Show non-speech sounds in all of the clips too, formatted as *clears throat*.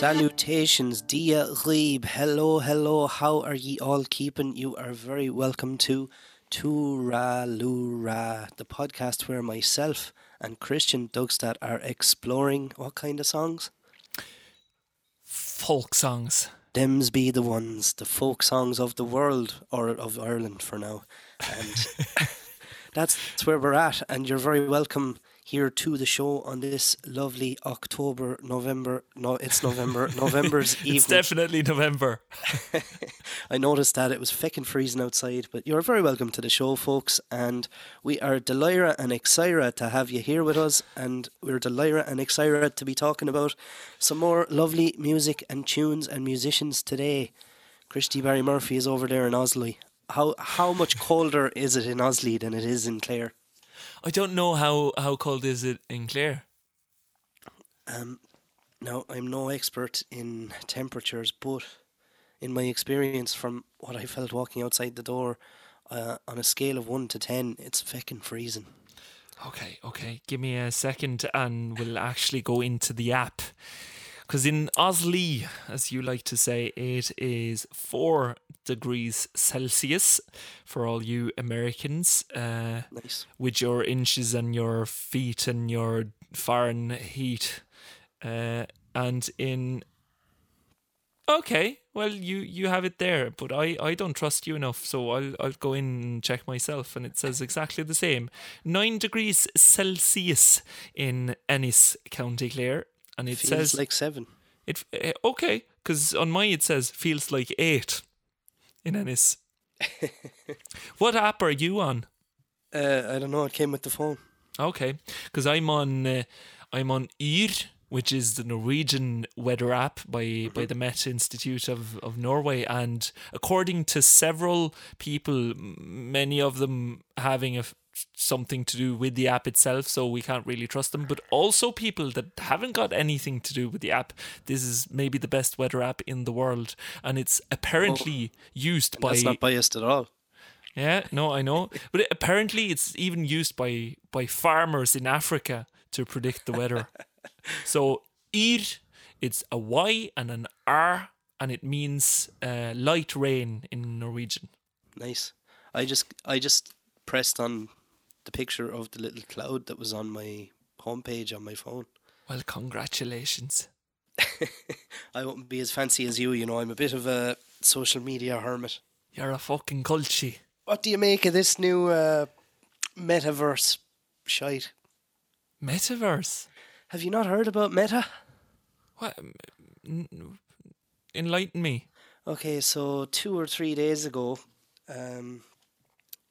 Salutations, Dia Reeb. Hello, hello. How are ye all keeping? You are very welcome to Tura Lura, the podcast where myself and Christian Dugstad are exploring what kind of songs? Folk songs. Dems be the ones, the folk songs of the world or of Ireland for now. And that's, *laughs* that's where we're at. And you're very welcome here to the show on this lovely October, November. No, it's November. *laughs* November's evening. It's definitely November. *laughs* *laughs* I noticed that it was feckin' freezing outside, but you're very welcome to the show, folks. And we are Delira and Exira to have you here with us. And we're Delira and Exira to be talking about some more lovely music and tunes and musicians today. Christy Barry Murphy is over there in Osley. How how much colder is it in Osley than it is in Clare? I don't know how, how cold is it in Clare. Um, now, I'm no expert in temperatures, but in my experience from what I felt walking outside the door, uh, on a scale of 1 to 10, it's fucking freezing. Okay, okay. Give me a second and we'll actually go into the app. Because in Osley, as you like to say, it is four degrees Celsius for all you Americans. Uh, Nice. with your inches and your feet and your Fahrenheit. Uh, and in okay, well you you have it there, but I I don't trust you enough, so I'll I'll go in and check myself, and it says exactly the same, nine degrees Celsius in Ennis, County Clare, and it Feels says like 7. it uh, okay because on mine it says feels like eight in Ennis. *laughs* what app are you on? Uh, I don't know, it came with the phone. Okay, because I'm on uh, I'm on Yr, which is the Norwegian weather app by by the Met Institute of of Norway, and according to several people, many of them having a something to do with the app itself, so we can't really trust them. But also people that haven't got anything to do with the app. This is maybe the best weather app in the world, and it's apparently used by That's not biased at all. yeah, no, I know. *laughs* But it, apparently it's even used by by farmers in Africa to predict the weather. *laughs* so Yr, it's a Y and an R and it means uh, light rain in Norwegian. Nice. I just I just pressed on the picture of the little cloud that was on my homepage on my phone. Well, congratulations. *laughs* I wouldn't be as fancy as you, you know. I'm a bit of a social media hermit. You're a fucking culture. What do you make of this new uh, metaverse shite? Metaverse. Have you not heard about Meta? What? Enlighten me. Okay, so two or three days ago, um,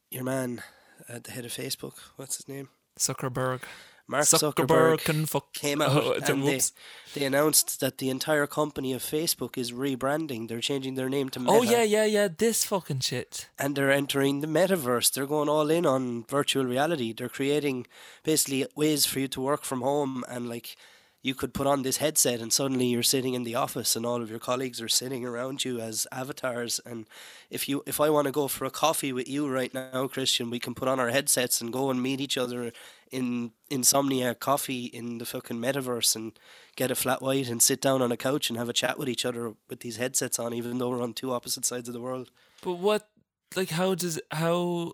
your man at the head of Facebook, what's his name? Zuckerberg. Mark Zuckerberg, fuck. came *laughs* oh, out Oh, and they, they announced that the entire company of Facebook is rebranding. They're changing their name to oh, Meta. Oh yeah, yeah, yeah. This fucking shit. and they're entering the metaverse. They're going all in on virtual reality. They're creating basically ways for you to work from home and like you could put on this headset and suddenly you're sitting in the office and all of your colleagues are sitting around you as avatars and if you if I want to go for a coffee with you right now Christian we can put on our headsets and go and meet each other in insomnia coffee in the fucking metaverse and get a flat white and sit down on a couch and have a chat with each other with these headsets on even though we're on two opposite sides of the world But what? Like, how does how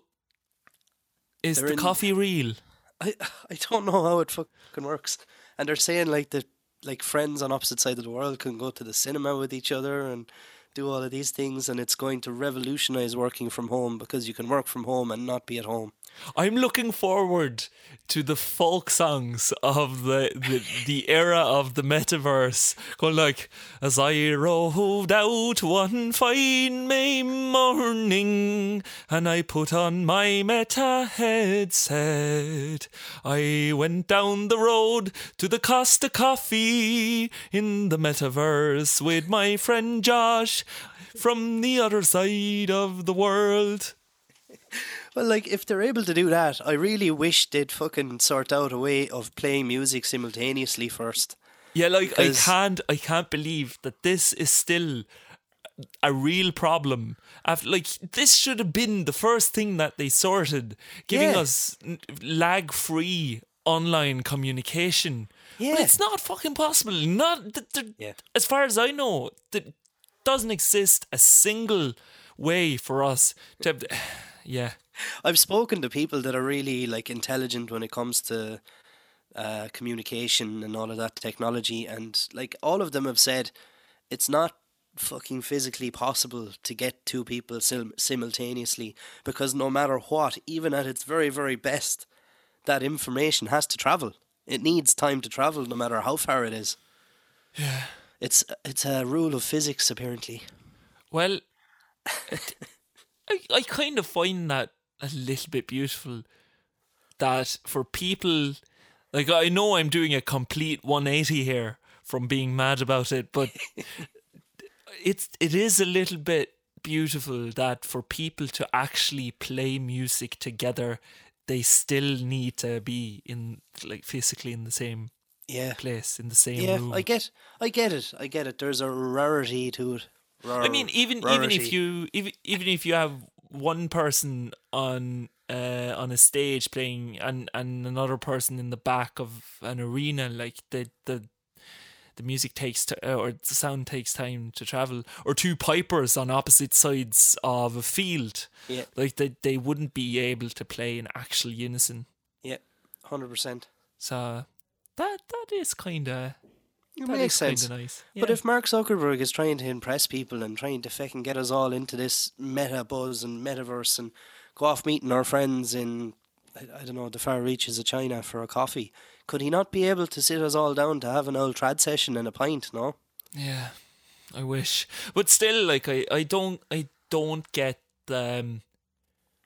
is They're the in- coffee real? I I don't know how it fucking works. And they're saying like that like friends on opposite sides of the world can go to the cinema with each other and do all of these things and it's going to revolutionize working from home because you can work from home and not be at home. I'm looking forward to the folk songs of the, the the era of the metaverse. Going like, as I rode out one fine May morning, and I put on my meta headset. I went down the road to the Costa Coffee in the metaverse with my friend Josh from the other side of the world. Well, like if they're able to do that, I really wish they'd fucking sort out a way of playing music simultaneously first. Yeah, like I can't, I can't believe that this is still a real problem. After, like this should have been the first thing that they sorted, giving Yeah. us lag-free online communication. Yeah. But it's not fucking possible. Not th- th- Yeah. as far as I know, there doesn't exist a single way for us to. Have, yeah, I've spoken to people that are really like intelligent when it comes to uh, communication and all of that technology, and like all of them have said, it's not fucking physically possible to get two people sim- simultaneously because no matter what, even at its very very best, that information has to travel. It needs time to travel, no matter how far it is. yeah. It's it's a rule of physics apparently. Well, *laughs* it- I I kind of find that a little bit beautiful. That for people, like I know I'm doing a complete 180 here from being mad about it, but *laughs* it's it is a little bit beautiful that for people to actually play music together, they still need to be in like physically in the same Yeah. place in the same Yeah, room. I get, I get it, I get it. There's a rarity to it. I mean, even even if you even even if you have one person on uh, on a stage playing and and another person in the back of an arena, like the the the music takes uh, or the sound takes time to travel, or two pipers on opposite sides of a field, yeah, like they they wouldn't be able to play in actual unison. yeah, hundred percent. So that that is kind of It that makes sense. nice. But if Mark Zuckerberg is trying to impress people and trying to fucking get us all into this meta buzz and metaverse and go off meeting our friends in, I, I don't know, the far reaches of China for a coffee, could he not be able to sit us all down to have an old trad session and a pint? No. Yeah, I wish, but still, like I, I don't, I don't get um,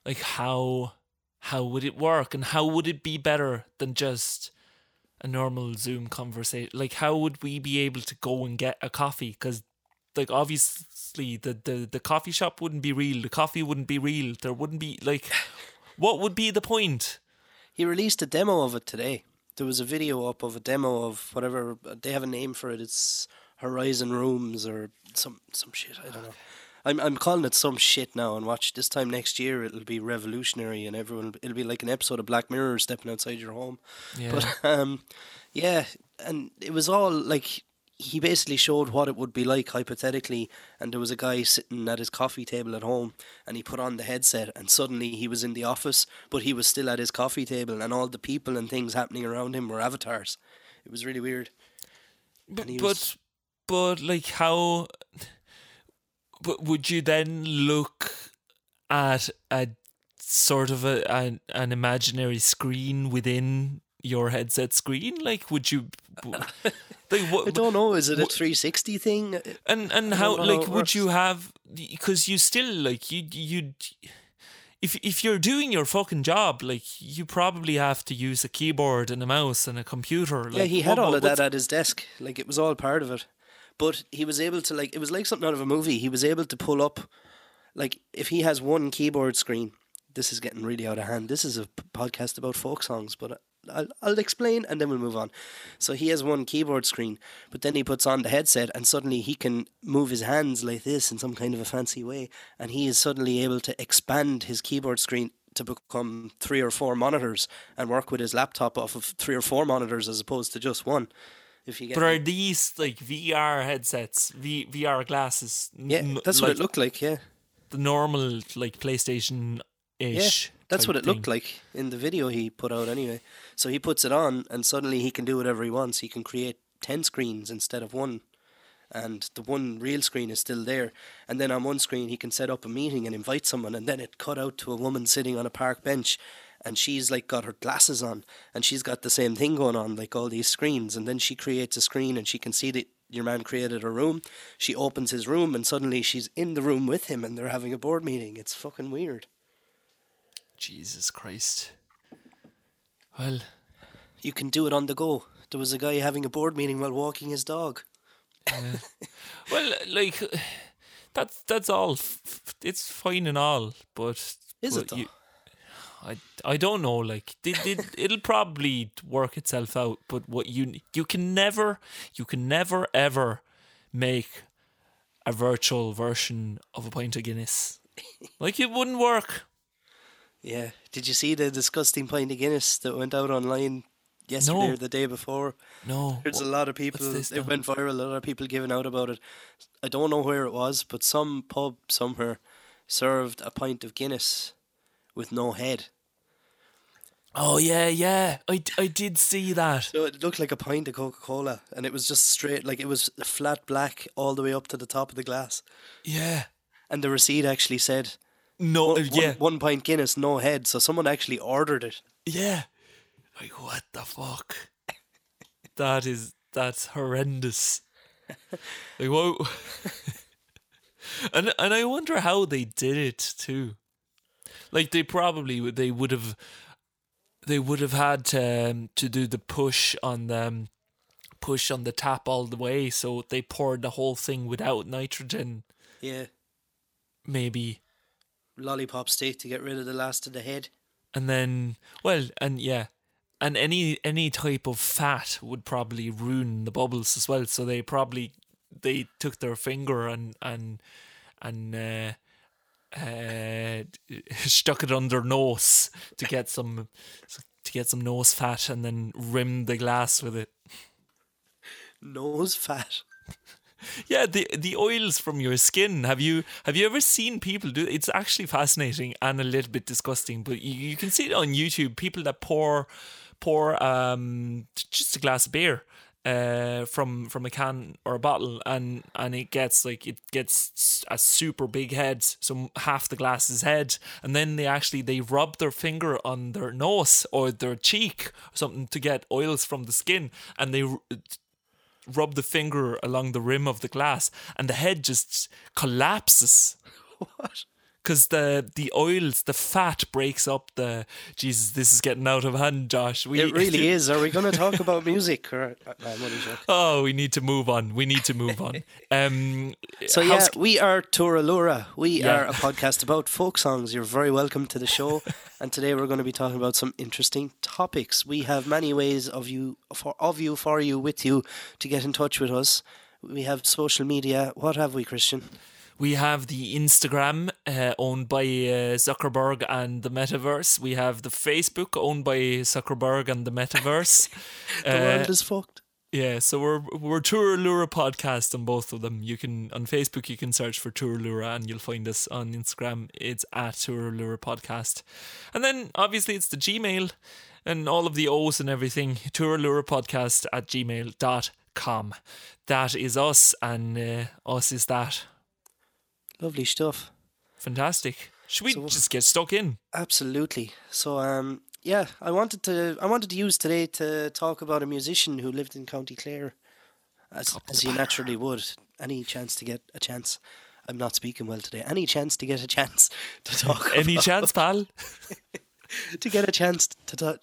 like how, how would it work, and how would it be better than just a normal Zoom conversation? Like, how would we be able to go and get a coffee? Because, like, obviously, the the the coffee shop wouldn't be real, the coffee wouldn't be real, there wouldn't be like, *sighs* what would be the point? He released a demo of it today. There was a video up of a demo of whatever they have a name for it. It's Horizon Rooms or some some shit. I don't know. I'm I'm calling it some shit now. And watch this time next year, it'll be revolutionary, and everyone it'll be like an episode of Black Mirror stepping outside your home. Yeah, But *laughs* um, yeah, and it was all like he basically showed what it would be like hypothetically, and there was a guy sitting at his coffee table at home, and he put on the headset, and suddenly he was in the office, but he was still at his coffee table, and all the people and things happening around him were avatars. It was really weird. But but was- but like how but would you then look at a sort of a an, an imaginary screen within your headset screen like would you *laughs* like what, I don't know. Is it a 360 thing? and and how how like it would you have because you still like you you if if you're doing your fucking job like you probably have to use a keyboard and a mouse and a computer like yeah, he had what- all of that at his desk. Like it was all part of it. But he was able to like it was like something out of a movie. He was able to pull up like if he has one keyboard screen. This is getting really out of hand. This is a podcast about folk songs, but I'll I'll explain and then we'll move on. So he has one keyboard screen, but then he puts on the headset and suddenly he can move his hands like this in some kind of a fancy way and he is suddenly able to expand his keyboard screen to become three or four monitors and work with his laptop off of three or four monitors as opposed to just one. If you get But me. are these like VR headsets, v- VR glasses? yeah, n- that's like what it looked like. Yeah, The normal like PlayStation ish. yeah, that's what it looked like in the video he put out. Anyway, so he puts it on, and suddenly he can do whatever he wants. He can create ten screens instead of one, and the one real screen is still there. And then on one screen he can set up a meeting and invite someone, and then it cut out to a woman sitting on a park bench. And she's like got her glasses on, and she's got the same thing going on, like all these screens. And then she creates a screen, and she can see that your man created a room. She opens his room, and suddenly she's in the room with him, and they're having a board meeting. It's fucking weird. Jesus Christ. Well, You can do it on the go. There was a guy having a board meeting while walking his dog. *laughs* well, like *sighs* that's that's all. It's fine and all, but Is but it though? you- I I don't know. Like it, it *laughs* it'll probably work itself out. But what you you can never you can never ever make a virtual version of a pint of Guinness. *laughs* Like it wouldn't work. Yeah. Did you see the disgusting pint of Guinness that went out online yesterday No. or the day before. No. There's a lot of people. It now? went viral. A lot of people giving out about it. I don't know where it was, but some pub somewhere served a pint of Guinness with no head. Oh yeah, yeah. I, I did see that. So it looked like a pint of Coca Cola, and it was just straight, like it was flat black all the way up to the top of the glass. Yeah. And the receipt actually said, No. one, yeah. one pint Guinness, no head. So someone actually ordered it. Yeah. Like what the fuck? *laughs* that is that's horrendous. Like what? *laughs* and and I wonder how they did it too. Like they probably would- they would have they would have had to um, to do the push on them push on the tap all the way. So they poured the whole thing without nitrogen. Yeah, maybe. Lollipop stick to get rid of the last of the head. and then well and yeah. And any any type of fat would probably ruin the bubbles as well. So they probably they took their finger and and and uh uh *laughs* stuck it under nose to get some to get some nose fat and then rimmed the glass with it Nose fat. Yeah, the the oils from your skin. Have you have you ever seen people do? It's actually fascinating and a little bit disgusting, but you, you can see it on YouTube. People that pour pour um just a glass of beer uh from from a can or a bottle and and it gets like it gets a super big head so half the glass is head and then they actually they rub their finger on their nose or their cheek or something to get oils from the skin and they r- rub the finger along the rim of the glass and the head just collapses *laughs* What? Because the the oils the fat breaks up the jesus this is getting out of hand josh we It *laughs* really is. Are we going to talk about music or? Uh, joking. oh we need to move on we need to move on *laughs* um So yeah, we are Turalura. We Yeah. are a podcast about folk songs. You're very welcome to the show. *laughs* and today we're going to be talking about some interesting topics. We have many ways of you for of you for you with you to get in touch with us. We have social media. What have we, Christian? We have the Instagram uh, owned by uh, Zuckerberg and the Metaverse. We have the Facebook owned by Zuckerberg and the Metaverse. *laughs* The Uh, world is fucked. Yeah, so we're we're Tour Lura podcast on both of them. You can on Facebook you can search for Tour Lura and you'll find us on Instagram. It's at Tour Lura podcast, and then obviously it's the Gmail and all of the O's and everything. Tour Lura podcast at gmail dot com. That is us, and uh, us is that. Lovely stuff. Fantastic. Should we So- just get stuck in? Absolutely. So um yeah, I wanted to I wanted to use today to talk about a musician who lived in County Clare. As as you naturally would. Any chance to get a chance. I'm not speaking well today. Any chance to get a chance *laughs* to talk *laughs* Any about, chance, pal? *laughs* to get a chance to talk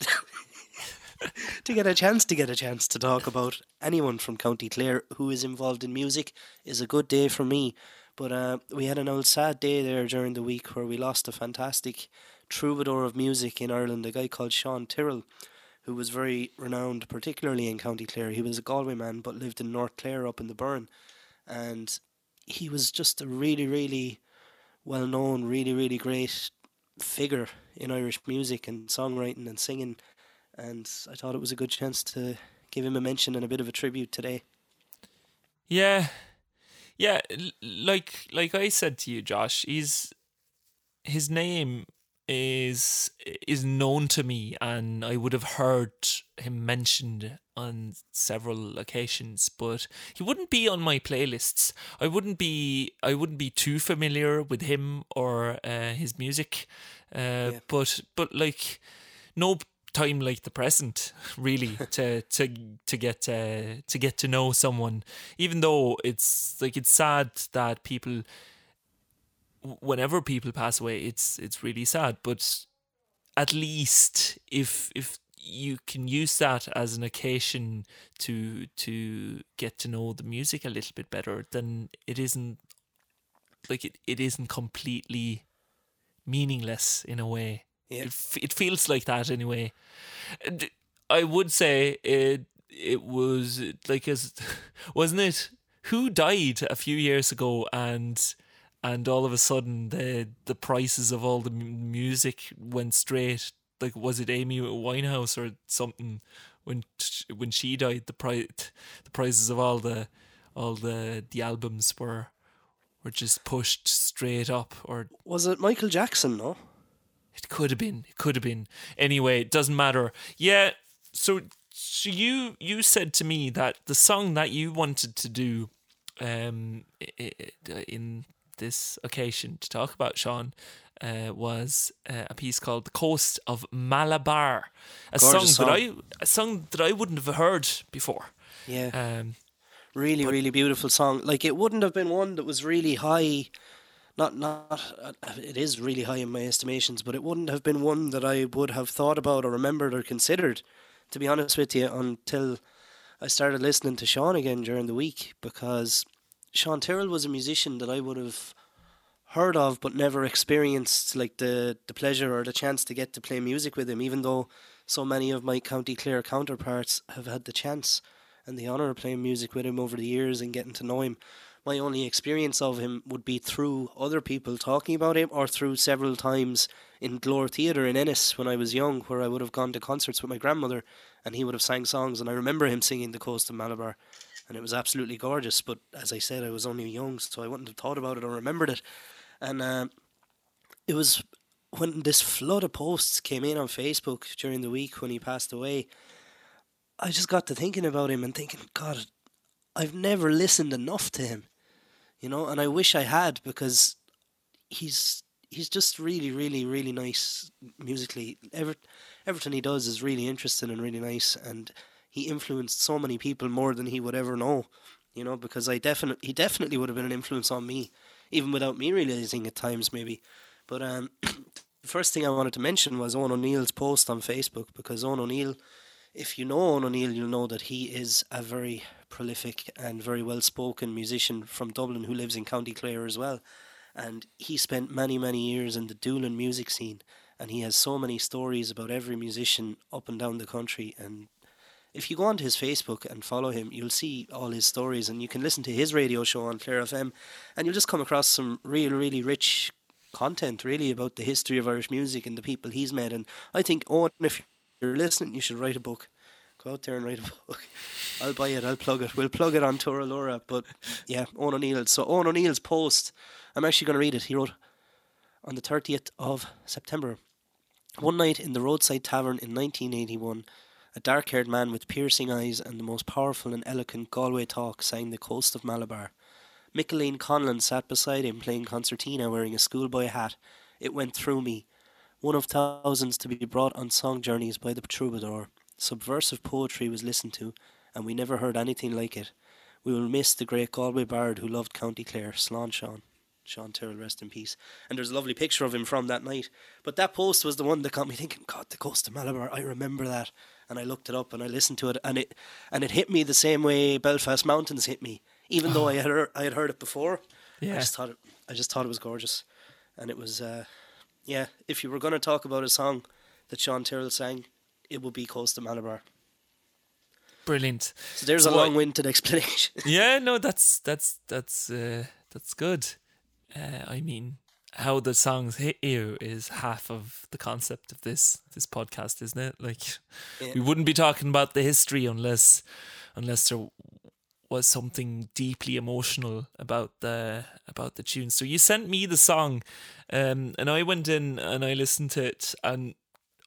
to get a chance to get a chance to talk about anyone from County Clare who is involved in music is a good day for me. But uh, we had an old sad day there during the week where we lost a fantastic troubadour of music in Ireland, a guy called Sean Tyrrell, who was very renowned, particularly in County Clare. He was a Galway man but lived in North Clare up in the Burren. And he was just a really, really well known, really, really great figure in Irish music and songwriting and singing. And I thought it was a good chance to give him a mention and a bit of a tribute today. Yeah, yeah. Like like I said to you, Josh, he's his name is is known to me, and I would have heard him mentioned on several occasions, but he wouldn't be on my playlists. I wouldn't be I wouldn't be too familiar with him or uh, his music. Uh, Yeah. But but like no time like the present really to to to get uh, to get to know someone. Even though it's like it's sad that people whenever people pass away it's it's really sad. But at least if if you can use that as an occasion to to get to know the music a little bit better then it isn't like it, it isn't completely meaningless in a way Yeah. it, f- it feels like that anyway and i would say it it was like as *laughs* wasn't it who died a few years ago and and all of a sudden the the prices of all the music went straight like was it Amy Winehouse or something when when she died, the pri- *laughs* the prices of all the all the the albums were were just pushed straight up. Or Was it Michael Jackson? No. It could have been. It could have been. Anyway, it doesn't matter. Yeah. So, so you you said to me that the song that you wanted to do, um, in this occasion to talk about Sean, uh, was uh, a piece called "The Coast of Malabar," a Gorgeous song, that. I a song that I wouldn't have heard before. Yeah. Um, really, really beautiful song. Like it wouldn't have been one that was really high. Not, not. Uh, it is really high in my estimations, but it wouldn't have been one that I would have thought about or remembered or considered. To be honest with you, until I started listening to Sean again during the week, because Sean Tyrrell was a musician that I would have heard of but never experienced like the the pleasure or the chance to get to play music with him even though so many of my county clare counterparts have had the chance and the honor of playing music with him over the years and getting to know him my only experience of him would be through other people talking about him or through several times in Glór Theatre in Ennis when I was young where I would have gone to concerts with my grandmother and he would have sang songs and I remember him singing The Coast of Malabar and it was absolutely gorgeous but as I said I was only young so I wouldn't have thought about it or remembered it and um, it was when this flood of posts came in on Facebook during the week when he passed away. I just got to thinking about him and thinking, God, I've never listened enough to him, you know, and I wish I had because he's he's just really, really, really nice musically. Ever, everything he does is really interesting and really nice, and he influenced so many people more than he would ever know, you know, because I definitely he definitely would have been an influence on me even without me realizing at times maybe. But um, *clears throat* the first thing I wanted to mention was Owen O'Neill's post on Facebook because Owen O'Neill, if you know Owen O'Neill, you'll know that he is a very prolific and very well spoken musician from Dublin who lives in County Clare as well. And he spent many, many years in the Doolin music scene. And he has so many stories about every musician up and down the country. And if you go onto his Facebook and follow him, you'll see all his stories and you can listen to his radio show on Clare FM and you'll just come across some real, really rich content really about the history of Irish music and the people he's met. And I think, Owen, if you're listening, you should write a book. Go out there and write a book. *laughs* I'll buy it, I'll plug it. We'll plug it on Tora Laura. But yeah, Owen O'Neill. So Owen O'Neill's post, I'm actually going to read it. He wrote on the 30th of September. One night in the roadside tavern in 1981, a dark haired man with piercing eyes and the most powerful and eloquent Galway talk sang The Coast of Malabar. Micheline Conlon sat beside him playing concertina wearing a schoolboy hat. It went through me. One of thousands to be brought on song journeys by the troubadour. Subversive poetry was listened to, and we never heard anything like it. We will miss the great Galway bard who loved County Clare, Slán Sean. Sean Tyrrell, rest in peace. And there's a lovely picture of him from that night. But that post was the one that got me thinking, God, the coast of Malabar, I remember that. And I looked it up and I listened to it and it and it hit me the same way Belfast Mountains hit me. Even though I had heard, I had heard it before. Yeah. I just thought it I just thought it was gorgeous. And it was uh, yeah, if you were gonna talk about a song that Sean Tyrrell sang, it would be close to Malabar. brilliant. So there's a what- long winded explanation. *laughs* yeah, no, that's that's that's uh, that's good. Uh, I mean, how the songs hit you is half of the concept of this this podcast, isn't it? Like, Yeah. we wouldn't be talking about the history unless unless there was something deeply emotional about the about the tune. So you sent me the song, um, and I went in and I listened to it, and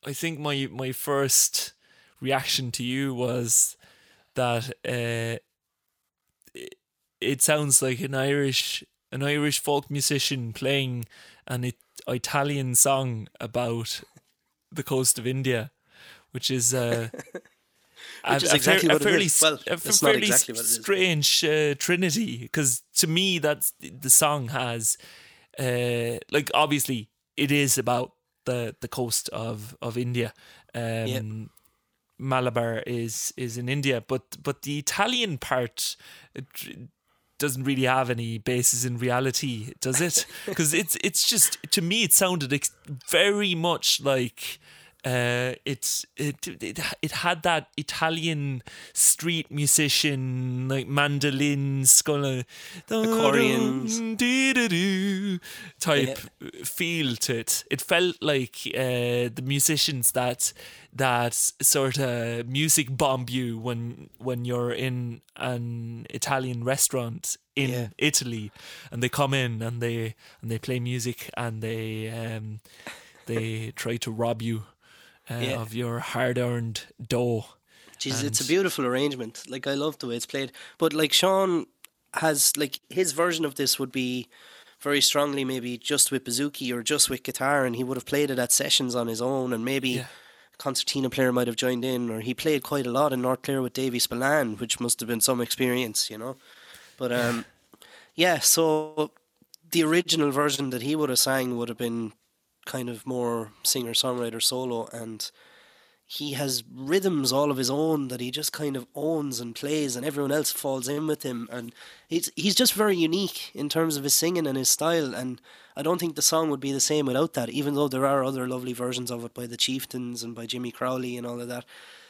I think my my first reaction to you was that uh, it, it sounds like an Irish an Irish folk musician playing an it, Italian song about the coast of India, which is uh, *laughs* a, Which a exactly fair- a fairly. Well, a fairly exactly what it is. strange uh, trinity. Because to me, that's the song has uh, like obviously it is about the the coast of of India. Um, Malabar is is in India, but but the Italian part it doesn't really have any basis in reality, does it? *laughs* Because it's it's just to me it sounded ex- very much like Uh, it's it, it it had that Italian street musician like mandolins, kind of Accordions. type feel to it. It felt like uh, the musicians that that sort of music bomb you when when you're in an Italian restaurant in Yeah. Italy, and they come in and they and they play music and they um, they try to rob you uh, Yeah. of your hard-earned dough. Jeez, it's a beautiful arrangement. Like I love the way it's played. But like Sean has like his version of this would be very strongly maybe just with bouzouki or just with guitar and he would have played it at sessions on his own and maybe Yeah. concertina player might have joined in or he played quite a lot in North Clare with Davy Spillane, which must have been some experience, you know. But um yeah, so the original version that he would have sang would have been kind of more singer songwriter solo and he has rhythms all of his own that he just kind of owns and plays and everyone else falls in with him. And he's he's just very unique in terms of his singing and his style and I don't think the song would be the same without that even though there are other lovely versions of it by the Chieftains and by Jimmy Crowley and all of that.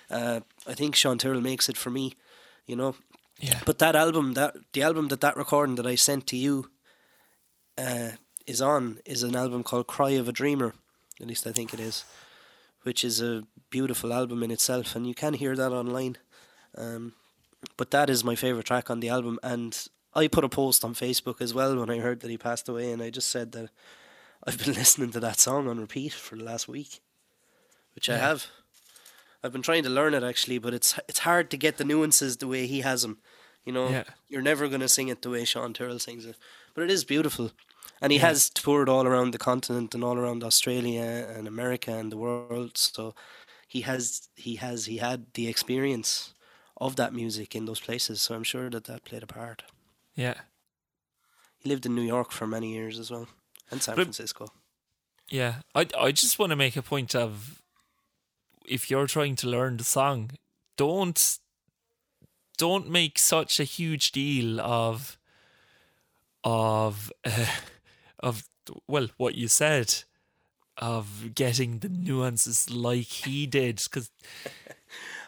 Uh, I think Sean Tyrrell makes it for me you know? Yeah. but that album that the album that that recording that I sent to you uh, is on is an album called Cry of a Dreamer at least I think it is which is a beautiful album in itself, and you can hear that online. Um, but that is my favorite track on the album, and I put a post on Facebook as well when I heard that he passed away, and I just said that I've been *laughs* listening to that song on repeat for the last week, which I have. I've been trying to learn it actually, but it's it's hard to get the nuances the way he has them. You know, Yeah. you're never going to sing it the way Sean Tyrrell sings it, but it is beautiful. And he Yeah. has toured all around the continent and all around Australia and America and the world. So he has he has he had the experience of that music in those places. So I'm sure that that played a part. Yeah. He lived in New York for many years as well, and San But- Francisco. Yeah, I I just want to make a point of if you're trying to learn the song, don't don't make such a huge deal of of *laughs* uh, of well what you said of getting the nuances like he did because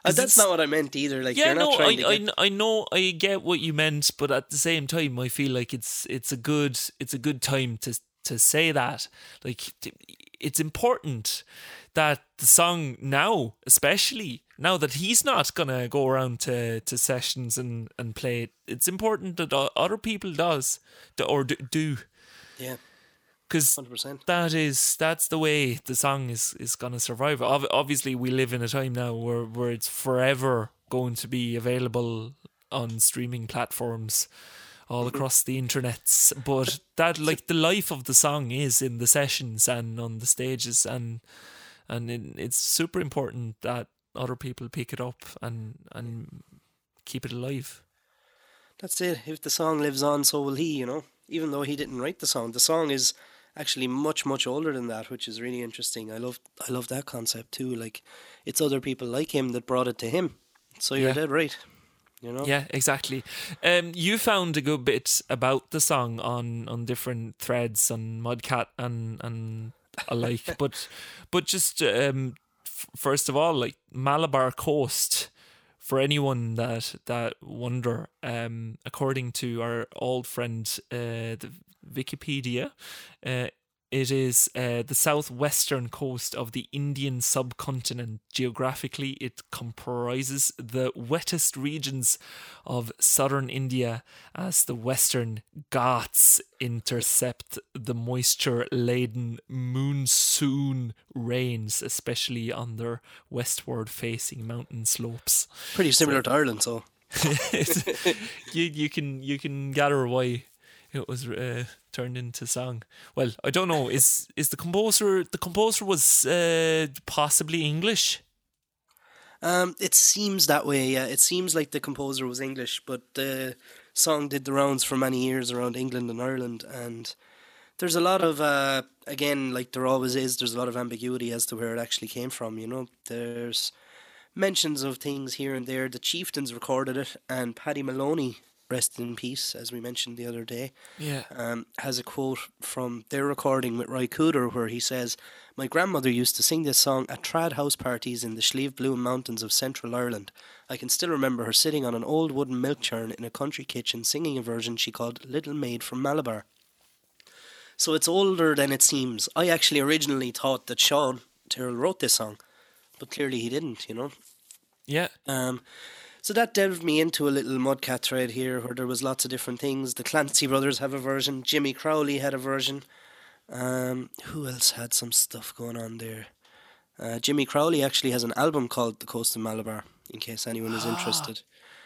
Uh, that's not what I meant either. Like yeah you're not no I, trying to I get I know I get what you meant but at the same time I feel like it's it's a good it's a good time to to say that like it's important that the song now especially now that he's not gonna go around to, to sessions and, and play it it's important that other people does do, or do yeah, because that is that's the way the song is is gonna survive. Ob- obviously, we live in a time now where where it's forever going to be available on streaming platforms all mm-hmm. across the internets. But *laughs* that like the life of the song is in the sessions and on the stages, and and it, it's super important that other people pick it up and and keep it alive. That's it. If the song lives on, so will he. You know, even though he didn't write the song, the song is actually much much older than that, which is really interesting. I love I love that concept too. Like it's other people like him that brought it to him. So you're Yeah. dead right. You know. Yeah, exactly. Um, you found a good bit about the song on on different threads on Mudcat and and alike, *laughs* but but just um, f- first of all, like Malabar Coast. For anyone that that wonder, um, according to our old friend, uh, the Wikipedia, uh, it is uh, the southwestern coast of the Indian subcontinent. Geographically, it comprises the wettest regions of southern India as the western Ghats intercept the moisture laden monsoon rains, especially on their westward facing mountain slopes. Pretty similar to Ireland. So *laughs* you you can you can gather why it was uh, turned into song. Well, I don't know. Is is the composer the composer was uh, possibly English? um, it seems that way. Yeah, it seems like the composer was English, but the song did the rounds for many years around England and Ireland, and there's a lot of uh, again, like there always is. There's a lot of ambiguity as to where it actually came from. You know, there's mentions of things here and there. The Chieftains recorded it, and Paddy Moloney rest in peace, as we mentioned the other day, Yeah. um, has a quote from their recording with Ry Cooder where he says, My grandmother used to sing this song at trad house parties in the Slieve Bloom Mountains of central Ireland. I can still remember her sitting on an old wooden milk churn in a country kitchen singing a version she called Little Maid from Malabar. So it's older than it seems. I actually originally thought that Sean Tyrrell wrote this song, but clearly he didn't, you know. Yeah. Um, so that delved me into a little Mudcat thread here where there was lots of different things. The Clancy brothers have a version. Jimmy Crowley had a version. Um, who else had some stuff going on there? Uh, Jimmy Crowley actually has an album called The Coast of Malabar, in case anyone is interested.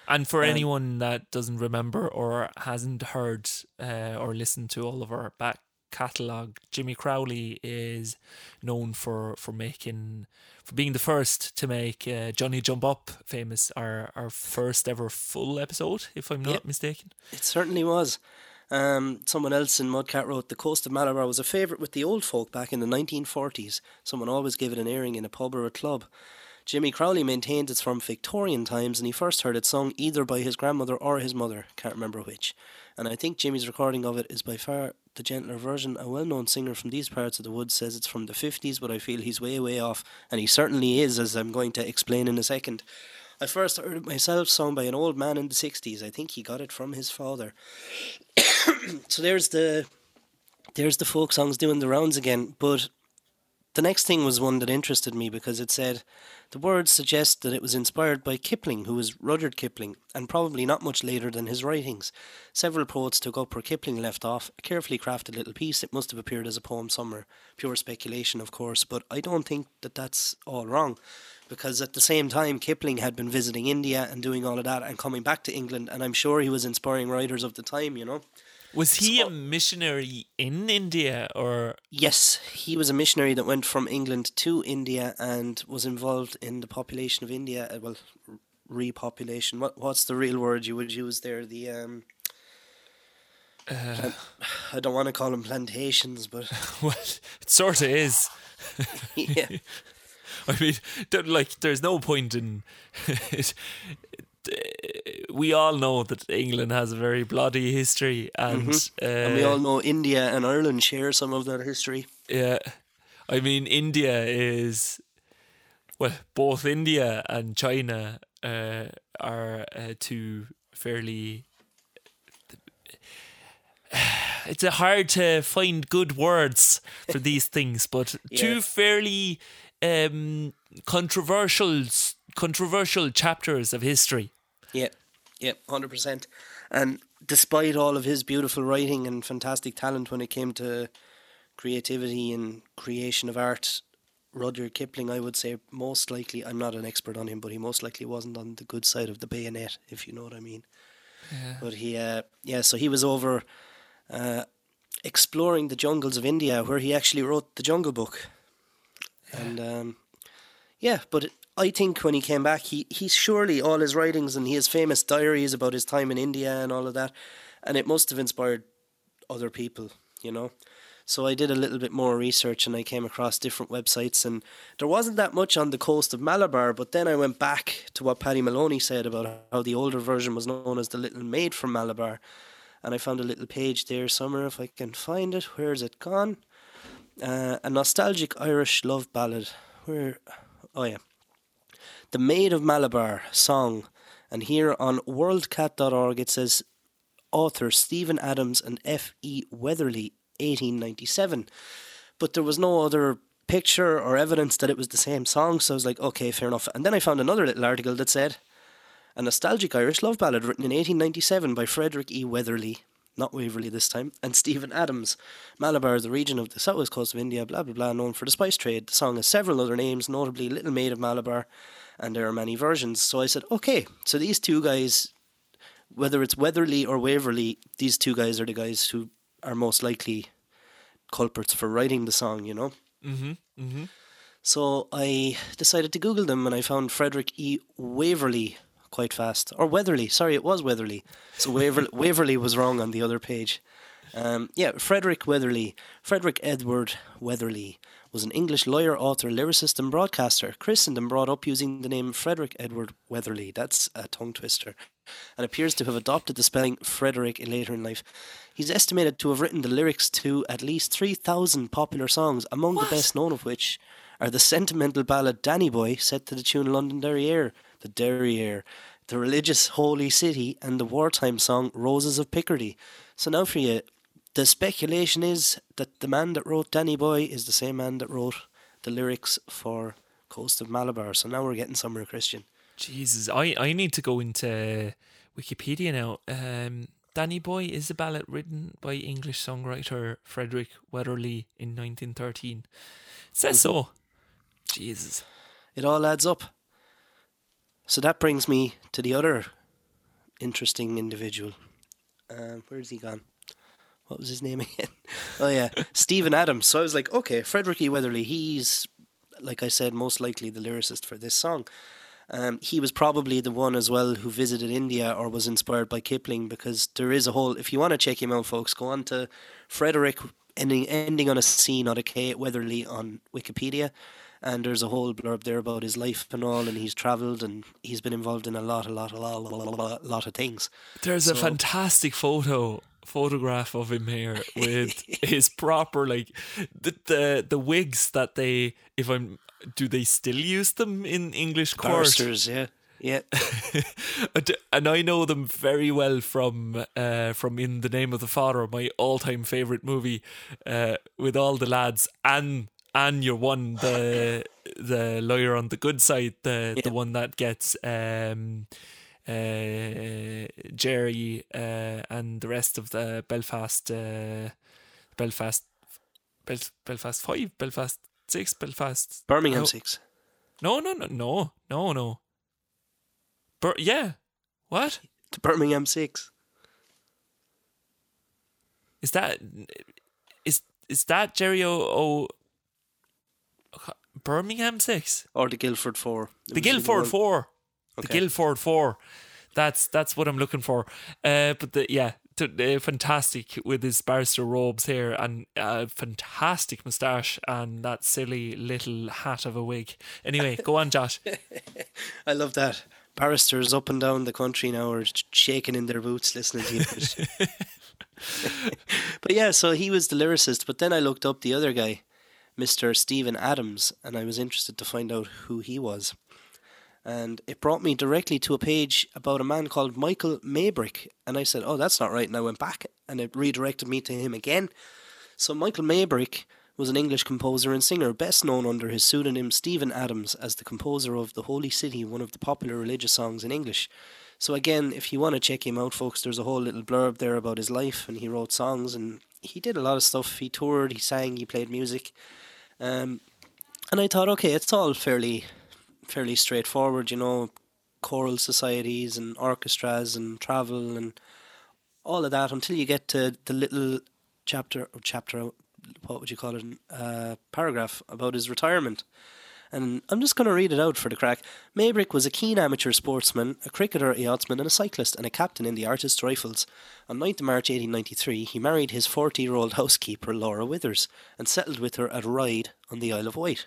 And for Um, anyone that doesn't remember or hasn't heard uh, or listened to all of our back catalogue, Jimmy Crowley is known for, for making for being the first to make uh, Johnny Jump Up famous, our our first ever full episode, if I'm not Yep. mistaken. It certainly was. Um, someone else in Mudcat wrote, The Coast of Malabar was a favourite with the old folk back in the 1940s. Someone always gave it an airing in a pub or a club. Jimmy Crowley maintains it's from Victorian times and he first heard it sung either by his grandmother or his mother, can't remember which. And I think Jimmy's recording of it is by far the gentler version. A well known singer from these parts of the woods says it's from the 50s, but I feel he's way, way off. And he certainly is, as I'm going to explain in a second. I first heard it myself sung by an old man in the 60s. I think he got it from his father. *coughs* so there's the there's the folk songs doing the rounds again. But the next thing was one that interested me because it said the words suggest that it was inspired by Kipling, who was Rudyard Kipling, and probably not much later than his writings. Several poets took up where Kipling left off, a carefully crafted little piece. It must have appeared as a poem somewhere. Pure speculation, of course, but I don't think that that's all wrong. Because at the same time, Kipling had been visiting India and doing all of that and coming back to England, and I'm sure he was inspiring writers of the time, you know. Was he So- a missionary in India or Yes, he was a missionary that went from England to India and was involved in the population of India. uh, Well, repopulation. What what's the real word you would use there? The um, uh, I don't want to call them plantations, but *laughs* well, it sort of is. *laughs* yeah, *laughs* I mean, like, there's no point in. We all know that England has a very bloody history, and, uh, and we all know India and Ireland share some of that history. yeah, I mean, India is well, both India and China uh, are uh, two fairly. *sighs* It's a hard to find good words for these things, but *laughs* Yeah. two fairly um, controversial controversial chapters of history. Yeah, yeah, hundred percent. And despite all of his beautiful writing and fantastic talent when it came to creativity and creation of art, Rudyard Kipling, I would say most likely. I'm not an expert on him, but he most likely wasn't on the good side of the bayonet, if you know what I mean. But he, uh, yeah, so he was over uh, exploring the jungles of India, where he actually wrote the Jungle Book. And um, yeah, but I think when he came back, he he's surely all his writings and he has famous diaries about his time in India and all of that, and it must have inspired other people, you know. So I did a little bit more research and I came across different websites and there wasn't that much on the coast of Malabar, but then I went back to what Paddy Moloney said about how the older version was known as the Little Maid from Malabar. And I found a little page there somewhere if I can find it. Where is it gone? Uh, a nostalgic Irish love ballad. Where oh yeah. The Maid of Malabar song. And here on worldcat.org it says author Stephen Adams and F. E. Weatherly, 1897. But there was no other picture or evidence that it was the same song, so I was like, okay, fair enough. And then I found another little article that said a nostalgic Irish love ballad written in 1897 by Frederick E. Weatherly, not Waverley this time, and Stephen Adams. Malabar is the region of the southwest coast of India, blah blah blah, known for the spice trade. The song has several other names, notably Little Maid of Malabar, and there are many versions. So I said, okay, so these two guys, whether it's Weatherly or Waverly, these two guys are the guys who are most likely culprits for writing the song, you know? Mm-hmm. Mm-hmm. So I decided to Google them and I found Frederick E. Waverly quite fast. Or Weatherly, sorry, it was Weatherly. So Waverly, *laughs* Waverley was wrong on the other page. Um, yeah, Frederick Weatherly. Frederick Edward Weatherly was an English lawyer, author, lyricist, and broadcaster, christened and brought up using the name Frederick Edward Weatherly. That's a tongue twister. and appears to have adopted the spelling Frederick later in life. He's estimated to have written the lyrics to at least 3,000 popular songs, among What? the best known of which are the sentimental ballad Danny Boy, set to the tune Londonderry Air, the Derriere, the religious Holy City, and the wartime song Roses of Picardy. So now for you, the speculation is that the man that wrote Danny Boy is the same man that wrote the lyrics for Coast of Malabar. So now we're getting somewhere, Christian. Jesus, I, I need to go into Wikipedia now. Um, Danny Boy is a ballad written by English songwriter Frederick Weatherly in 1913. It says so. Jesus. It all adds up. So that brings me to the other interesting individual. Um, where's he gone? What was his name *laughs* again? oh yeah, Stephen Adams. So I was like, okay, Frederick E. Weatherly. He's, like I said, most likely the lyricist for this song. Um, he was probably the one as well who visited India or was inspired by Kipling because there is a whole. If you want to check him out, folks, go on to Frederick ending ending on a C, not a K, Weatherly on Wikipedia, and there's a whole blurb there about his life and all, and he's travelled and he's been involved in a lot, a lot, a lot, a lot, a lot, a lot of things. There's a fantastic photo photograph of him here *laughs* with his proper like the, the the wigs that they if I'm do they still use them in English court? Barristers, yeah, yeah. *laughs* And- I know them very well from uh, from In the Name of the Father, my all time favorite movie, uh, with all the lads and and your one the the lawyer on the good side, the the one that gets um Jerry uh and the rest of the Belfast uh Belfast Bel- Belfast five Belfast six Belfast Birmingham Oh. six. no no no no no no Bur- yeah what The Birmingham six. Is that is is that Jerry O, o Birmingham six? Or the Guildford four. It The Guildford one. Four. The Guildford four. That's that's what I'm looking for. Uh, but the yeah, t- uh, fantastic with his barrister robes here and a fantastic moustache and that silly little hat of a wig. Anyway, go on, Josh. *laughs* I love that. Barristers up and down the country now are shaking in their boots listening to you. *laughs* *laughs* but yeah, so he was the lyricist. But then I looked up the other guy, Mr. Stephen Adams, and I was interested to find out who he was. And it brought me directly to a page about a man called Michael Maybrick. And I said, Oh, that's not right. And I went back and it redirected me to him again. So Michael Maybrick was an English composer and singer, best known under his pseudonym Stephen Adams as the composer of The Holy City, one of the popular religious songs in English. So again, if you want to check him out, folks, there's a whole little blurb there about his life, and he wrote songs, and he did a lot of stuff. He toured, he sang, he played music, um, and I thought, okay, it's all fairly, fairly straightforward, you know, choral societies and orchestras and travel and all of that until you get to the little chapter or chapter what would you call it uh, paragraph about his retirement and I'm just going to read it out for the crack. Maybrick was a keen amateur sportsman, a cricketer, a yachtsman, and a cyclist, and a captain in the Artist Rifles. On 9th March 1893, he married his 40 year old housekeeper, Laura Withers, and settled with her at Ryde on the Isle of Wight.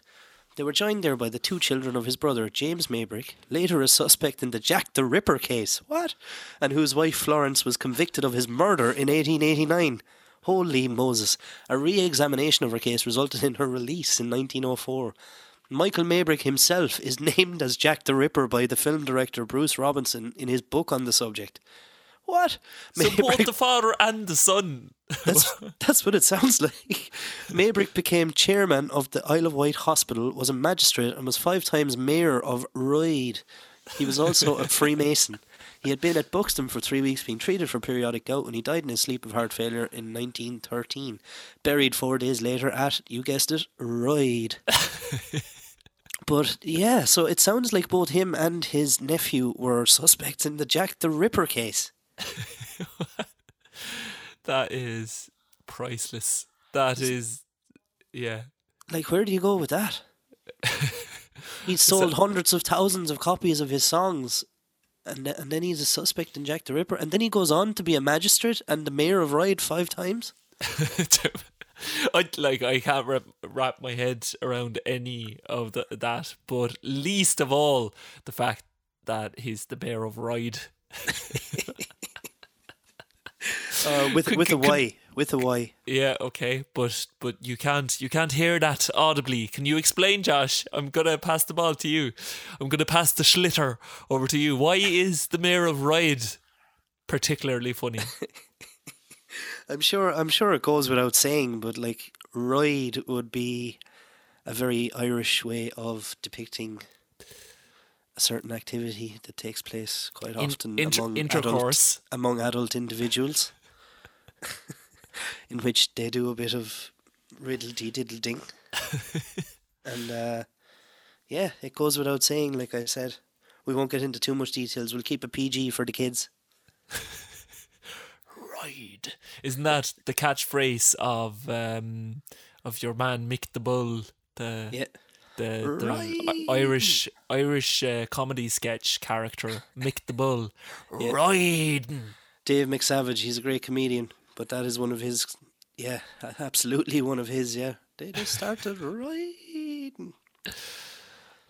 They were joined there by the two children of his brother, James Maybrick, later a suspect in the Jack the Ripper case. What? And whose wife Florence was convicted of his murder in 1889. Holy Moses. A re examination of her case resulted in her release in 1904. Michael Maybrick himself is *laughs* named as Jack the Ripper by the film director Bruce Robinson in his book on the subject. What? So both Maybrick- the father and the son. *laughs* that's, that's what it sounds like. Maybrick became chairman of the Isle of Wight Hospital, was a magistrate, and was five times mayor of Ryde. He was also a Freemason. He had been at Buxton for three weeks being treated for periodic gout and he died in his sleep of heart failure in 1913. Buried four days later at, you guessed it, Ryde. *laughs* but yeah, so it sounds like both him and his nephew were suspects in the Jack the Ripper case. *laughs* That is priceless. That is, yeah. Like, where do you go with that? *laughs* He sold hundreds of thousands of copies of his songs, and th- and then he's a suspect in Jack the Ripper, and then he goes on to be a magistrate and the mayor of Ryde five times. *laughs* I like I can't wrap, wrap my head around any of the, that, but least of all the fact that he's the bear of Ride. Uh, with Could- with a could- with a Y. Yeah, okay, but but you can't you can't hear that audibly. Can you explain, Josh? I'm gonna pass the ball to you. I'm gonna pass the schlitter over to you. Why is the mayor of Ride particularly funny? *laughs* I'm sure. I'm sure it goes without saying, but like ride would be a very Irish way of depicting a certain activity that takes place quite In- often inter- among intercourse. adult, among adult individuals, *laughs* in which they do a bit of riddle-dee diddle-ding, *laughs* and uh, yeah, it goes without saying. Like I said, we won't get into too much details. We'll keep a PG for the kids. *laughs* Ride. Isn't that the catchphrase of um of your man Mick the Bull? The Yeah. the, the I-. Irish Irish uh, comedy sketch character Mick the Bull. Yeah. Riding. Dave McSavage, he's a great comedian, but that is one of his, yeah, *laughs* absolutely one of his, yeah. They just started riding.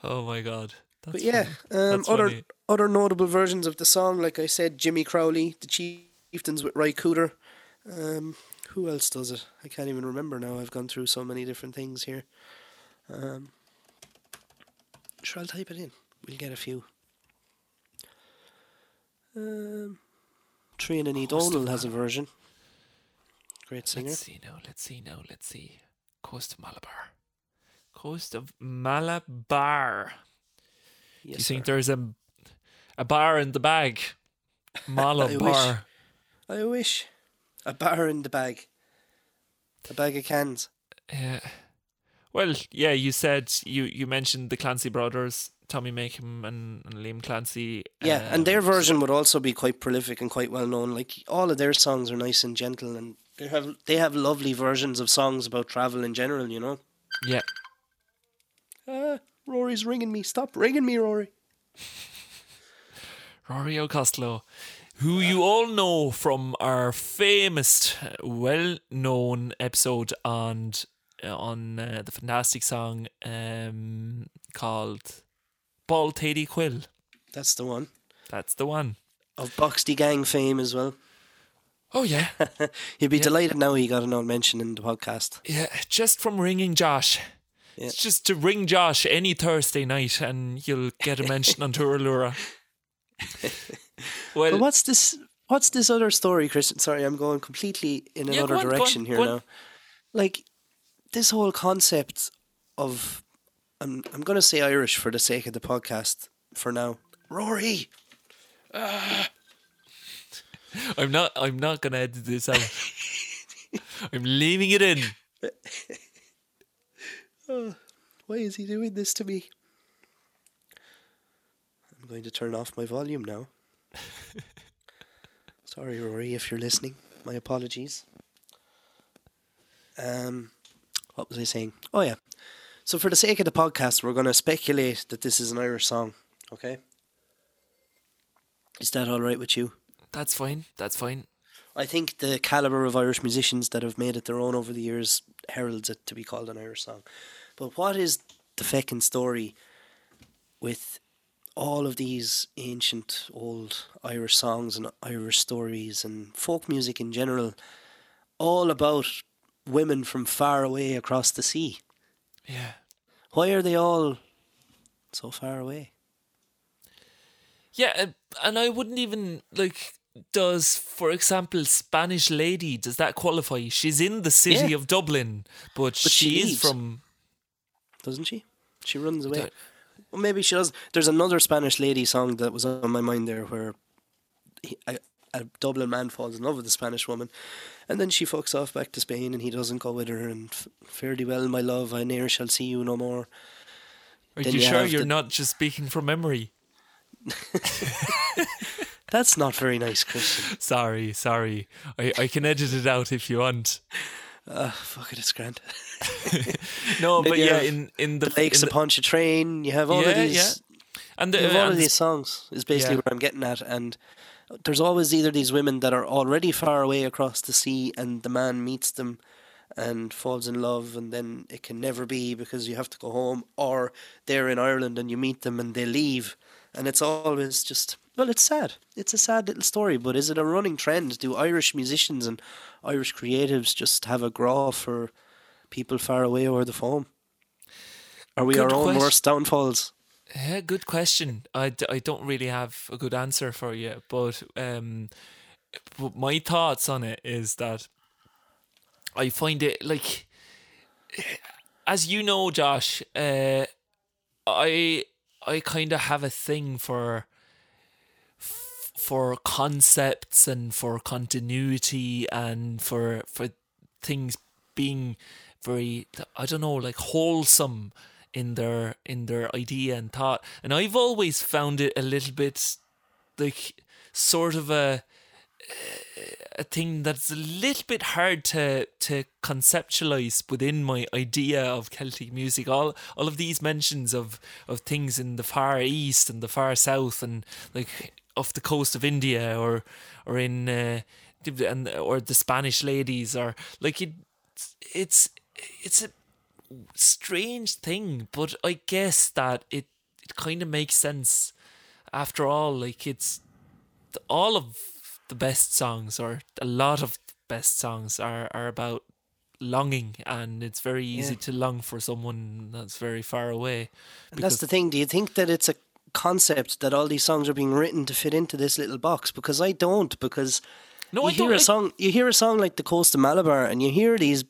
Oh my god. That's But yeah, um, other funny. other notable versions of the song, like I said, Jimmy Crowley, the Chieftains with Ry Cooder. Um, who else does it? I can't even remember now. I've gone through so many different things here. Um, sure, I'll type it in. We'll get a few. Um, Trina O'Donnell has a version. Great singer. Let's see now. Let's see now. Let's see. Coast of Malabar. Coast of Malabar. Do you think sir. there's a a bar in the bag? *laughs* Malabar. I wish. A bar in the bag. A bag of cans. Yeah. Well, yeah. You said you you mentioned the Clancy brothers, Tommy Makem and, and Liam Clancy. Yeah, and their um, version would also be quite prolific and quite well known. Like all of their songs are nice and gentle, and they have they have lovely versions of songs about travel in general. You know. Yeah. Ah, Rory's ringing me. Stop ringing me, Rory. Rory O'Costello, who you all know from our famous, well-known episode on on uh, the fantastic song um, called "Bold Thady Quill." That's the one That's the one. of Boxty Gang fame as well. Oh yeah, *laughs* He'd be Yeah. delighted now he got an old mention in the podcast. yeah. Just from ringing Josh. Yeah. It's just to ring Josh any Thursday night, and you'll get a mention on Touralura. *laughs* well, But what's this? What's this other story, Christian? Sorry, I'm going completely in another go on, go on, direction here now. Like this whole concept of I'm I'm going to say Irish for the sake of the podcast for now. Rory, ah. I'm not. I'm not gonna edit this out. *laughs* I'm leaving it in. *sighs* why is he doing this to me? I'm going to turn off my volume now. *laughs* Sorry, Rory, if you're listening. My apologies. Um, what was I saying? Oh yeah. So for the sake of the podcast, we're going to speculate that this is an Irish song. Okay. Is that all right with you? That's fine. That's fine. I think the caliber of Irish musicians that have made it their own over the years heralds it to be called an Irish song. But what is the feckin' story with all of these ancient old Irish songs and Irish stories and folk music in general, all about women from far away across the sea? Yeah. Why are they all so far away? Yeah, and I wouldn't even like. Does, for example, Spanish Lady? Does that qualify? She's in the city Yeah. of Dublin, but, she she, is from. Doesn't she? She runs away. Don't- Well, maybe she does. There's another Spanish lady song that was on my mind there where he, a, a Dublin man falls in love with a Spanish woman and then she fucks off back to Spain and he doesn't go with her and fare thee well, my love, I ne'er shall see you no more. Are Then you you sure you're the- not just speaking from memory? *laughs* That's not very nice, Christian. Sorry, sorry. I, I can edit it out if you want. Ah, fuck it, it's grand. *laughs* *laughs* No, but yeah, in in the The Lakes in the- upon Train, you have all Yeah, of these. yeah. and the, You have all and of these songs is basically Yeah. what I'm getting at, and there's always either these women that are already far away across the sea, and the man meets them and falls in love, and then it can never be because you have to go home, or they're in Ireland and you meet them and they leave, and it's always just well, it's sad. It's a sad little story, but is it a running trend? Do Irish musicians and Irish creatives just have a grá for people far away over the phone? Are we Good our own question. worst downfalls? Yeah, good question. I, d- I don't really have a good answer for you, but um, but my thoughts on it is that I find it like, as you know, Josh, uh, I I kind of have a thing for for concepts and for continuity and for for things being very I don't know like wholesome in their in their idea and thought and I've always found it a little bit like sort of a a thing that's a little bit hard to to conceptualize within my idea of Celtic music. All all of these mentions of of things in the far east and the far south and like off the coast of India or or in uh, and or the Spanish ladies or like it it's it's a strange thing, but I guess that it it kind of makes sense after all. Like it's all of the best songs, or a lot of the best songs, are are about longing, and it's very easy Yeah. to long for someone that's very far away. And that's the thing. Do you think that it's a concept that all these songs are being written to fit into this little box? Because I don't. Because No, you I hear a song, you hear a song like "The Coast of Malabar," and you hear these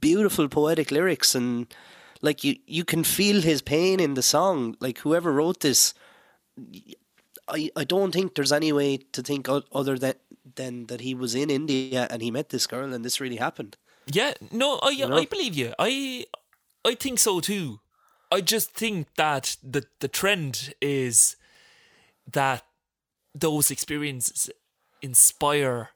beautiful poetic lyrics, and like you, you can feel his pain in the song. Like whoever wrote this, I, I don't think there's any way to think other than than that he was in India and he met this girl and this really happened. Yeah, no, I know? I believe you. I I think so too. I just think that the the trend is that those experiences inspire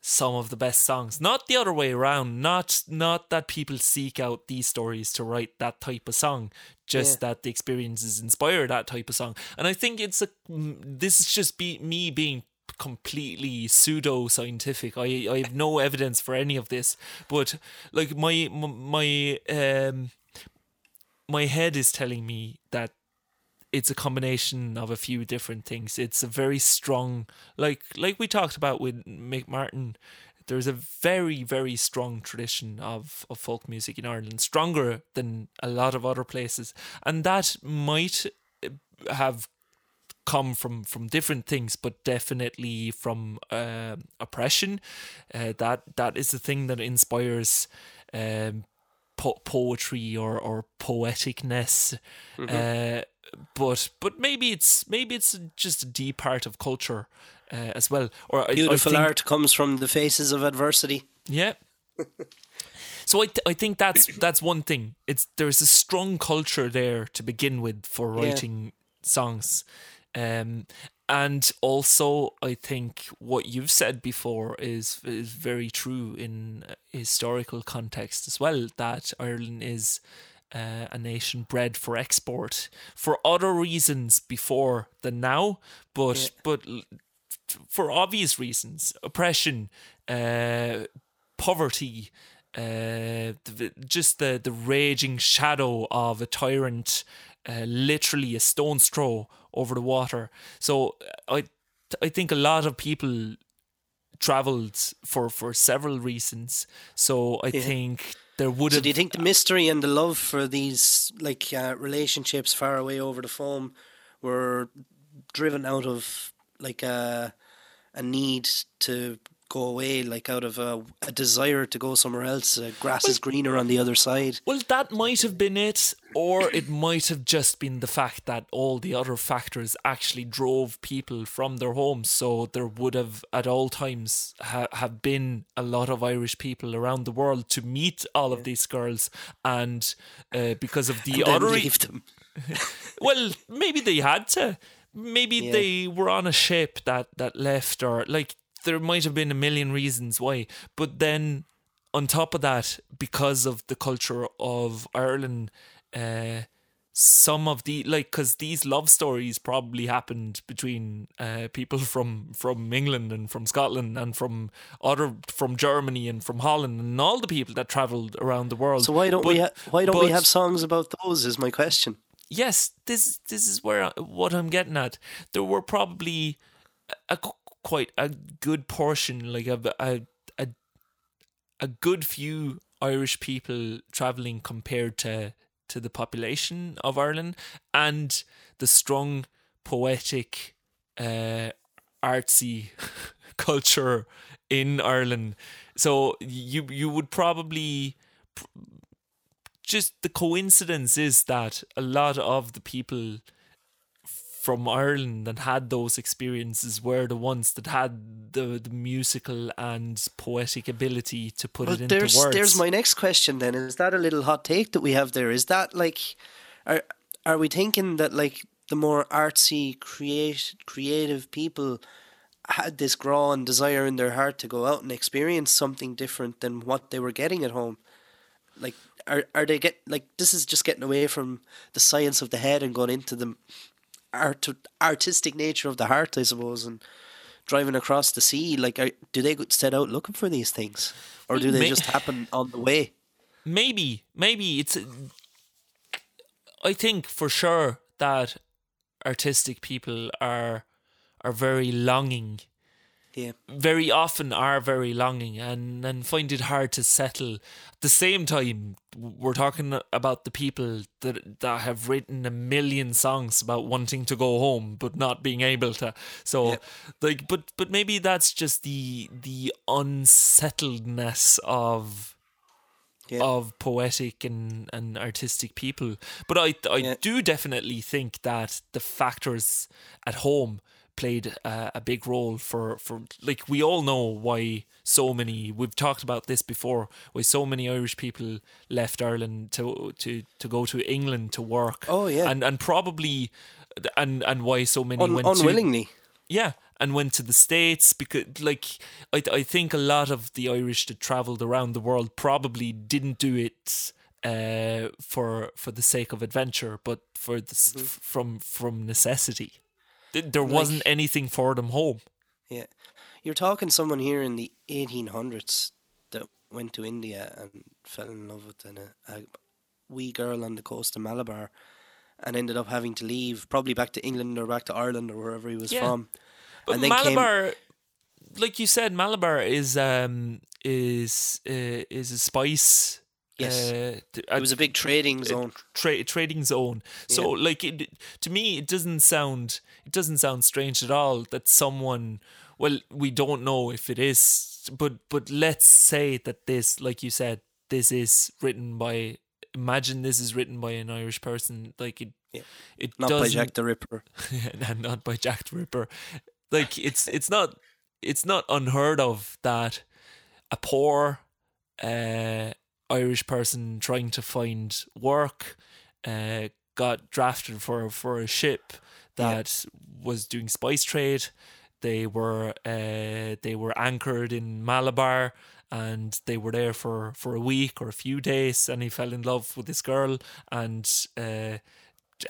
some of the best songs. Not the other way around. Not not that people seek out these stories to write that type of song. Just that the experiences inspire that type of song. And I think it's a this is just be me being completely pseudo scientific. I I have no evidence for any of this, but like my my um my head is telling me that it's a combination of a few different things. It's a very strong, like like we talked about with Mick Martin. There's a very very strong tradition of of folk music in Ireland, stronger than a lot of other places, and that might uh, have come from from different things, but definitely from uh, oppression. Uh, that that is the thing that inspires. Um, po- poetry or or poeticness uh, but but maybe it's maybe it's just a deep part of culture uh, as well. Or I- I Beautiful art comes from the faces of adversity. yeah. So I, th- I think that's that's one thing. It's there's a strong culture there to begin with for Yeah. writing songs. Um and also I think what you've said before is is very true in historical context as well that Ireland is uh, a nation bred for export for other reasons before than now but but for obvious reasons. Oppression uh poverty uh just the the raging shadow of a tyrant uh, literally a stone's throw over the water. So uh, i i think a lot of people traveled for for several reasons. So i think there would So do you think the mystery and the love for these like uh, relationships far away over the phone were driven out of like a a need to go away, like out of a, a desire to go somewhere else? Uh, grass is greener on the other side. Well, that might have been it, or it might have just been the fact that all the other factors actually drove people from their homes. So there would have, at all times, ha- have been a lot of Irish people around the world to meet all of these girls, and uh, because of the other, *laughs* well, maybe they had to. Maybe Yeah. they were on a ship that that left, or like there might have been a million reasons why. But then, on top of that, because of the culture of Ireland, uh, some of the like because these love stories probably happened between uh, people *laughs* from from England and from Scotland and from other from Germany and from Holland and all the people that travelled around the world. So why don't But- we ha- why don't we have songs about those? Is my question. yes, this this is where I, what I'm getting at. There were probably a, a quite a good portion, like a a a, a good few Irish people traveling compared to to the population of Ireland and the strong poetic uh, artsy *laughs* culture in Ireland. So you you would probably just the coincidence is that a lot of the people from Ireland that had those experiences were the ones that had the, the musical and poetic ability to put Well, it into there's words. there's my next question. Then is that a little hot take that we have there? Is that like, are are we thinking that like the more artsy, create creative people had this growing desire in their heart to go out and experience something different than what they were getting at home? Like, are are they get like this is just getting away from the science of the head and going into the art artistic nature of the heart, I suppose, and driving across the sea. Like, are, do they set out looking for these things, or do they May- just happen on the way? maybe maybe it's i think for sure that artistic people are are very longing Yeah, very often are very longing and and find it hard to settle. At the same time we're talking about the people that that have written a million songs about wanting to go home but not being able to. So Yeah. like but but maybe that's just the the unsettledness of yeah, of poetic and, and artistic people. But I I do definitely think that the factors at home played a, a big role for, for like we all know why so many we've talked about this before why so many Irish people left Ireland to to to go to England to work. Oh, yeah. and and probably and and why so many Un- went to unwillingly. yeah, and went to the states because, like, I I think a lot of the Irish that travelled around the world probably didn't do it uh, for for the sake of adventure, but for the, s f from from necessity. Th- There wasn't anything for them home. Yeah, you're talking someone here in the 1800s that went to India and fell in love with an, a, a wee girl on the coast of Malabar, and ended up having to leave, probably back to England or back to Ireland or wherever he was Yeah. from. But And then came- Malabar, like you said, Malabar is um is uh, is a spice. Yes. uh, t- It was a big trading zone. tra- trading zone. So like it, to me, it doesn't sound it doesn't sound strange at all that someone. Well, we don't know if it is, but but let's say that this, like you said, this is written by. Imagine this is written by an Irish person. Like it, Yeah. it Not by doesn't Jack the Ripper. *laughs* and not by Jack the Ripper. Like it's it's not it's not unheard of that a poor uh, Irish person trying to find work uh, got drafted for for a ship that was doing spice trade. They were uh, they were anchored in Malabar and they were there for, for a week or a few days and he fell in love with this girl and uh,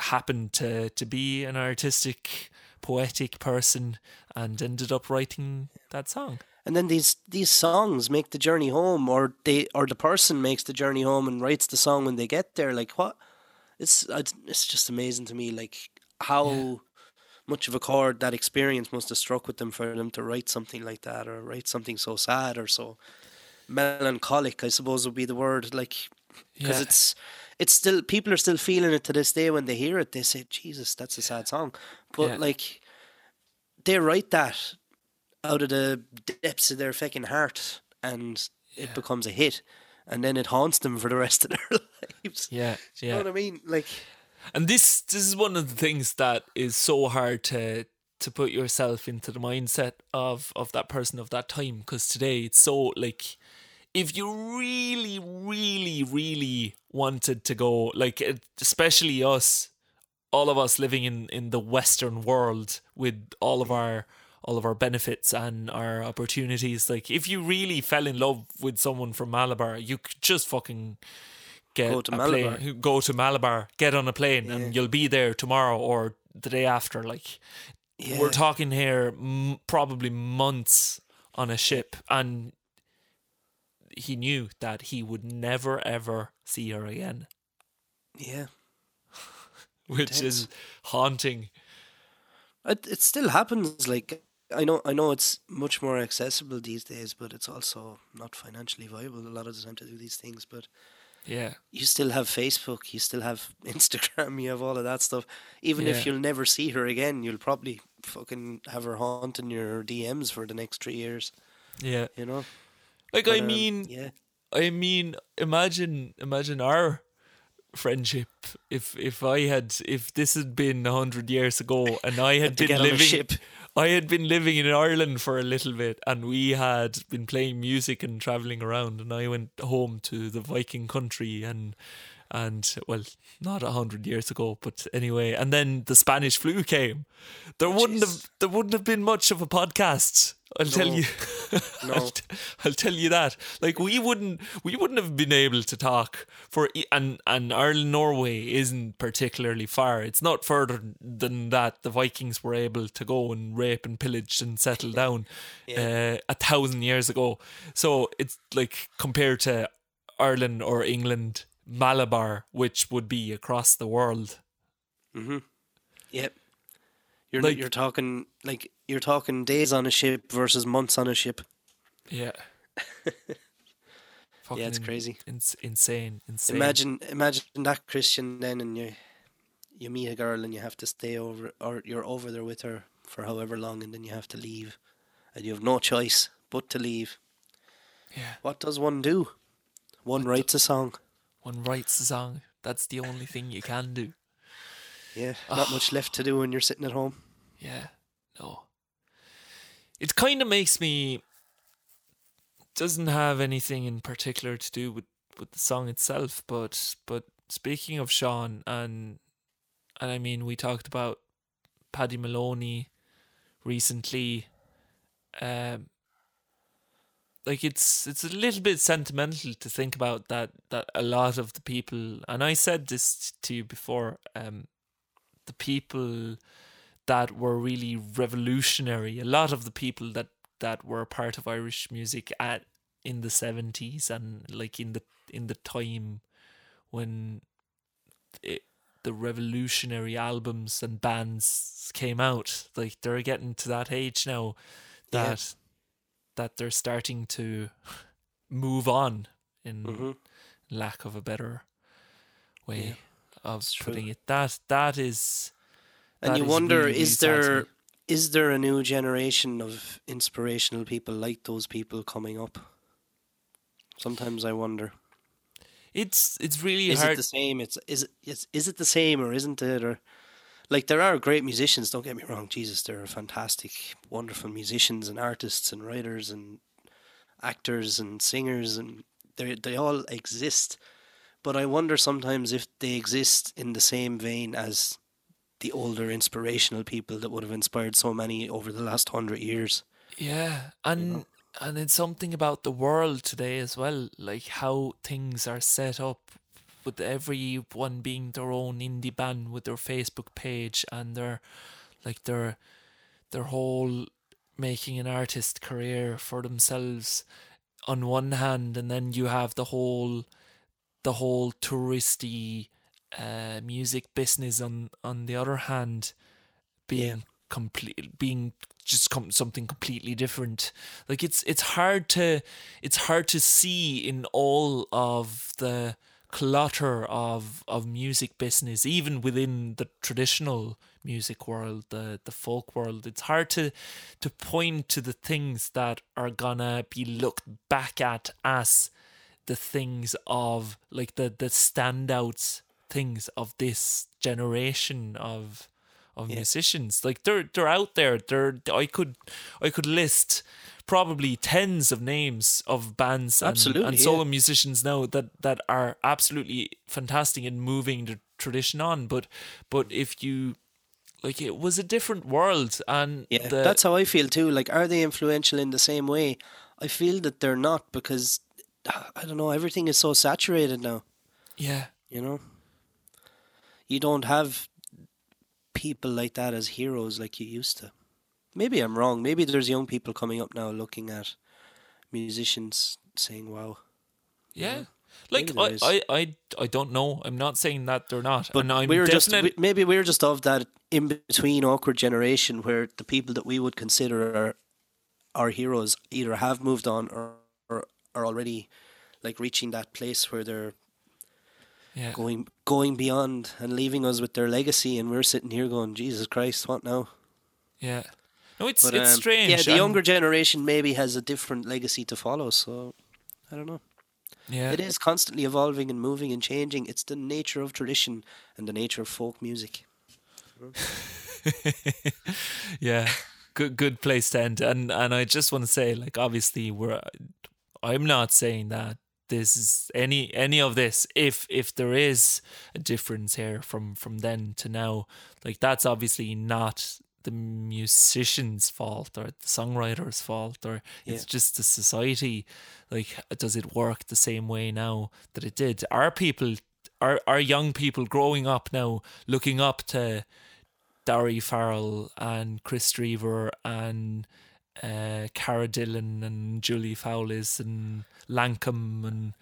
happened to, to be an artistic poetic person and ended up writing that song. And then these these songs make the journey home, or they or the person makes the journey home and writes the song when they get there. Like what? It's it's just amazing to me, like how much of a chord that experience must have struck with them for them to write something like that, or write something so sad or so melancholic. I suppose would be the word, like because Yeah. it's it's still people are still feeling it to this day when they hear it. They say, "Jesus, that's a sad song," but Yeah. like they write that out of the depths of their fucking heart and it becomes a hit and then it haunts them for the rest of *laughs* their lives. Yeah, You know what I mean? Like And this this is one of the things that is so hard to to put yourself into the mindset of of that person of that time because today it's so like if you really really really wanted to go like especially us all of us living in in the western world with all of mm. our all of our benefits and our opportunities like if you really fell in love with someone from Malabar you could just fucking get Go to a Malabar. plane go to Malabar get on a plane and you'll be there tomorrow or the day after like yeah, we're talking here m- probably months on a ship and he knew that he would never ever see her again yeah. *laughs* which is haunting. It it still happens. Like I know I know it's much more accessible these days, but it's also not financially viable a lot of the time to do these things. But Yeah. you still have Facebook, you still have *laughs* Instagram, you have all of that stuff. Even Yeah. if you'll never see her again, you'll probably fucking have her haunting your DMs for the next three years. Yeah. You know. Like But, I um, mean yeah, I mean, imagine, imagine our friendship. If if I had, if this had been a hundred years ago, and I had to been living, ship. I had been living in Ireland for a little bit, and we had been playing music and traveling around, and I went home to the Viking country, and and well, not a hundred years ago, but anyway, and then the Spanish flu came. There wouldn't Jeez. have there wouldn't have been much of a podcast. I'll tell you. No. *laughs* I'll, t- I'll tell you that. Like we wouldn't we wouldn't have been able to talk for and and Ireland Norway isn't particularly far. It's not further than that the Vikings were able to go and rape and pillage and settle down uh, a thousand years ago. So it's like compared to Ireland or England, Malabar, which would be across the world. Mhm. Yep. You're Like- you're talking like you're talking days on a ship versus months on a ship. Yeah. *laughs* Fucking it's crazy. Ins- insane, insane. Imagine imagine that Christian then and you you meet a girl and you have to stay over or you're over there with her for however long and then you have to leave and you have no choice but to leave. Yeah. What does one do? One writes a song. One writes a song. That's the only thing you can do. Yeah, not much left to do when you're sitting at home. Yeah, no. It kind of makes me. Doesn't have anything in particular to do with, with the song itself, but but speaking of Sean and and I mean we talked about Paddy Moloney recently. Um, like it's it's a little bit sentimental to think about that that a lot of the people and I said this to you before. Um, the people that were really revolutionary. A lot of the people that that were part of Irish music at in the seventies and like in the in the time when it, the revolutionary albums and bands came out, like they're getting to that age now Yeah. That they're starting to move on in Mhm. lack of a better way Yeah, of true. putting it. That that is And that you is wonder really, is there is there there a new generation of inspirational people like those people coming up? Sometimes I wonder. It's it's really Is hard. it the same? It's is it is, is it the same or isn't it? Or like there are great musicians. Don't get me wrong. Jesus, there are fantastic, wonderful musicians and artists and writers and actors and singers and they they all exist. But I wonder sometimes if they exist in the same vein as the older inspirational people that would have inspired so many over the last hundred years. Yeah, and and it's something about the world today as well, like how things are set up with everyone being their own indie band with their Facebook page and their like their their whole making an artist career for themselves on one hand and then you have the whole the whole touristy uh, music business on on the other hand being complete being just com- something completely different. Like it's it's hard to it's hard to see in all of the clutter of of music business even within the traditional music world the the folk world. It's hard to to point to the things that are gonna be looked back at as the things of like the the standouts things of this generation of of musicians like they're they're out there they're i could i could list probably tens of names of bands and, Absolutely, and yeah. solo musicians now that that are absolutely fantastic in moving the tradition on but but if you like it was a different world and Yeah, the, that's how I feel too. Like, are they influential in the same way? I feel that they're not because I don't know. Everything is so saturated now. yeah You know, you don't have people like that as heroes like you used to. Maybe I'm wrong. Maybe there's young people coming up now looking at musicians saying, "Wow." Yeah. Like I. I, I, I don't know. I'm not saying that they're not. But and I'm we're just definite- we- maybe we're just of that in between awkward generation where the people that we would consider our, our heroes either have moved on or, or are already like reaching that place where they're yeah. going going beyond and leaving us with their legacy, and we're sitting here going, Jesus Christ, what now? Yeah. No, it's But, it's um, strange. Yeah, the and- younger generation maybe has a different legacy to follow. So I don't know. Yeah. It is constantly evolving and moving and changing. It's the nature of tradition and the nature of folk music. *laughs* yeah. Good good place to end. And and I just want to say, like, obviously we're I'm not saying that this is any any of this if if there is a difference here from from then to now like that's obviously not the musician's fault or the songwriter's fault or it's just the society. Like does it work the same way now that it did? Are people are are young people growing up now looking up to Daoirí Farrell and Kris Drever and uh, Cara Dillon and Julie Fowlis and Lankum and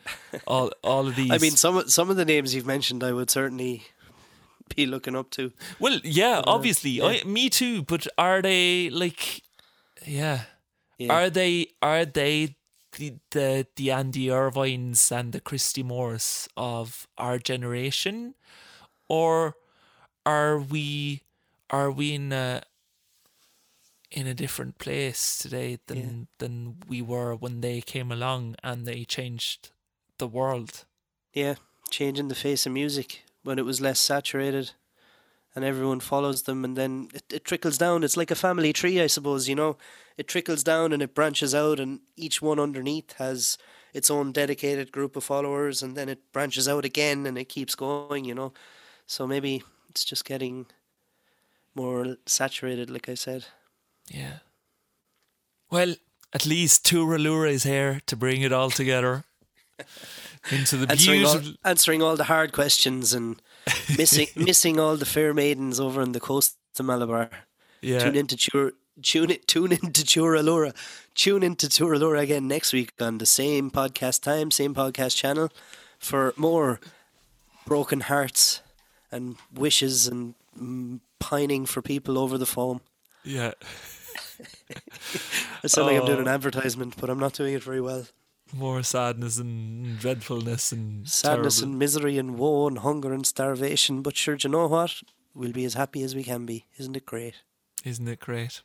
all all of these. *laughs* I mean, some of- some of the names you've mentioned, I would certainly be looking up to. well, yeah, uh, obviously, yeah. I, me too. But are they like, yeah, Yeah. are they are they the, the the Andy Irvines and the Christy Moores of our generation, or are we are we in a in a different place today than than we were when they came along and they changed the world? Yeah, changing the face of music when it was less saturated, and everyone follows them, and then it, it trickles down. It's like a family tree, I suppose. You know, it trickles down and it branches out, and each one underneath has its own dedicated group of followers, and then it branches out again, and it keeps going. You know, so maybe it's just getting more saturated, like I said. Yeah. Well, at least Turalura is here to bring it all together *laughs* into the answering all, answering all the hard questions and *laughs* missing missing all the fair maidens over on the coast of Malabar. Yeah. Tune into Chur, tune it tune into Churalura. Tune into Churalura again next week on the same podcast time, same podcast channel for more broken hearts and wishes and mm, pining for people over the phone. Yeah. *laughs* I sound like I'm doing Oh. an advertisement, but I'm not doing it very well. More sadness and dreadfulness and Sadness terrible- and misery and woe and hunger and starvation. But sure, do you know what? We'll be as happy as we can be. Isn't it great? Isn't it great?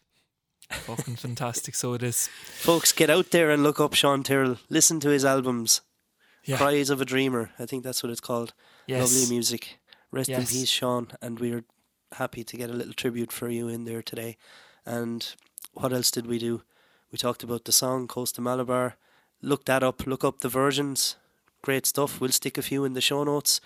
Fucking fantastic. So it is. Folks, get out there and look up Sean Tyrrell. Listen to his albums. Yeah. Cries of a Dreamer. I think that's what it's called. Yes. Lovely music. Rest in peace, Sean. And we're happy to get a little tribute for you in there today. And what else did we do? We talked about the song Coast to Malabar. Look that up. Look up the versions. Great stuff. We'll stick a few in the show notes.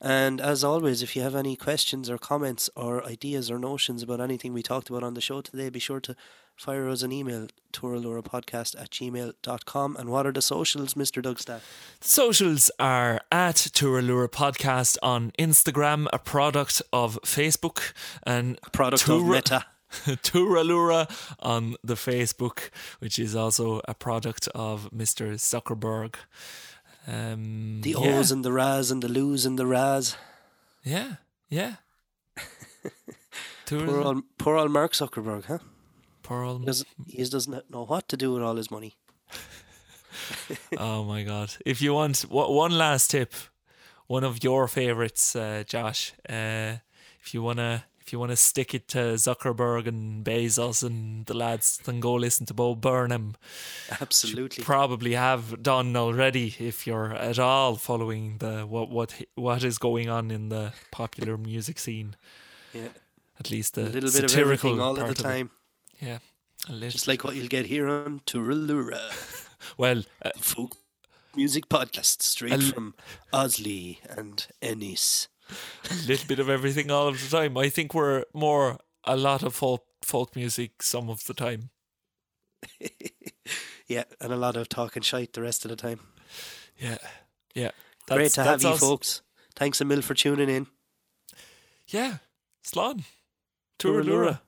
And as always, if you have any questions or comments or ideas or notions about anything we talked about on the show today, be sure to fire us an email, touralurapodcast at gmail.com. And what are the socials, Mr. Dugstaff? Socials are at Turalura Podcast on Instagram, a product of Facebook, and a Product of Meta. *laughs* Turalura on the Facebook, which is also a product of Mr. Zuckerberg. Um, The yeah. O's and the Raz and the Loos and the Raz. Yeah, yeah. *laughs* Poor old, poor old Mark Zuckerberg, huh? poor old- He doesn't, he doesn't know what to do with all his money. *laughs* oh my god! If you want one last tip, one of your favorites, uh, Josh. Uh, if you wanna, if you wanna stick it to Zuckerberg and Bezos and the lads, then go listen to Bo Burnham. Absolutely. Probably have done already if you're at all following the what what what is going on in the popular *laughs* music scene. Yeah. At least A little bit of satirical everything all the time. Yeah, a little. Just like what you'll get here on Turalura. *laughs* well, uh, Folk music podcast straight l- from Oslo and Ennis. A *laughs* little bit of everything all of the time. I think we're more a lot of folk folk music some of the time. *laughs* Yeah, and a lot of talking shite the rest of the time. Yeah, yeah. Great to have you, us. folks. Thanks a mil for tuning in. Yeah, Slán. Turalura.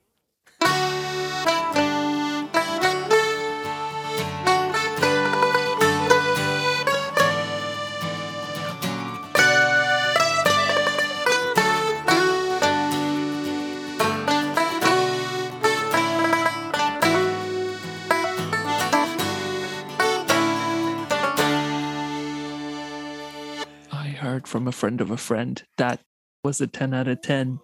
From a friend of a friend. That was a 10 out of 10.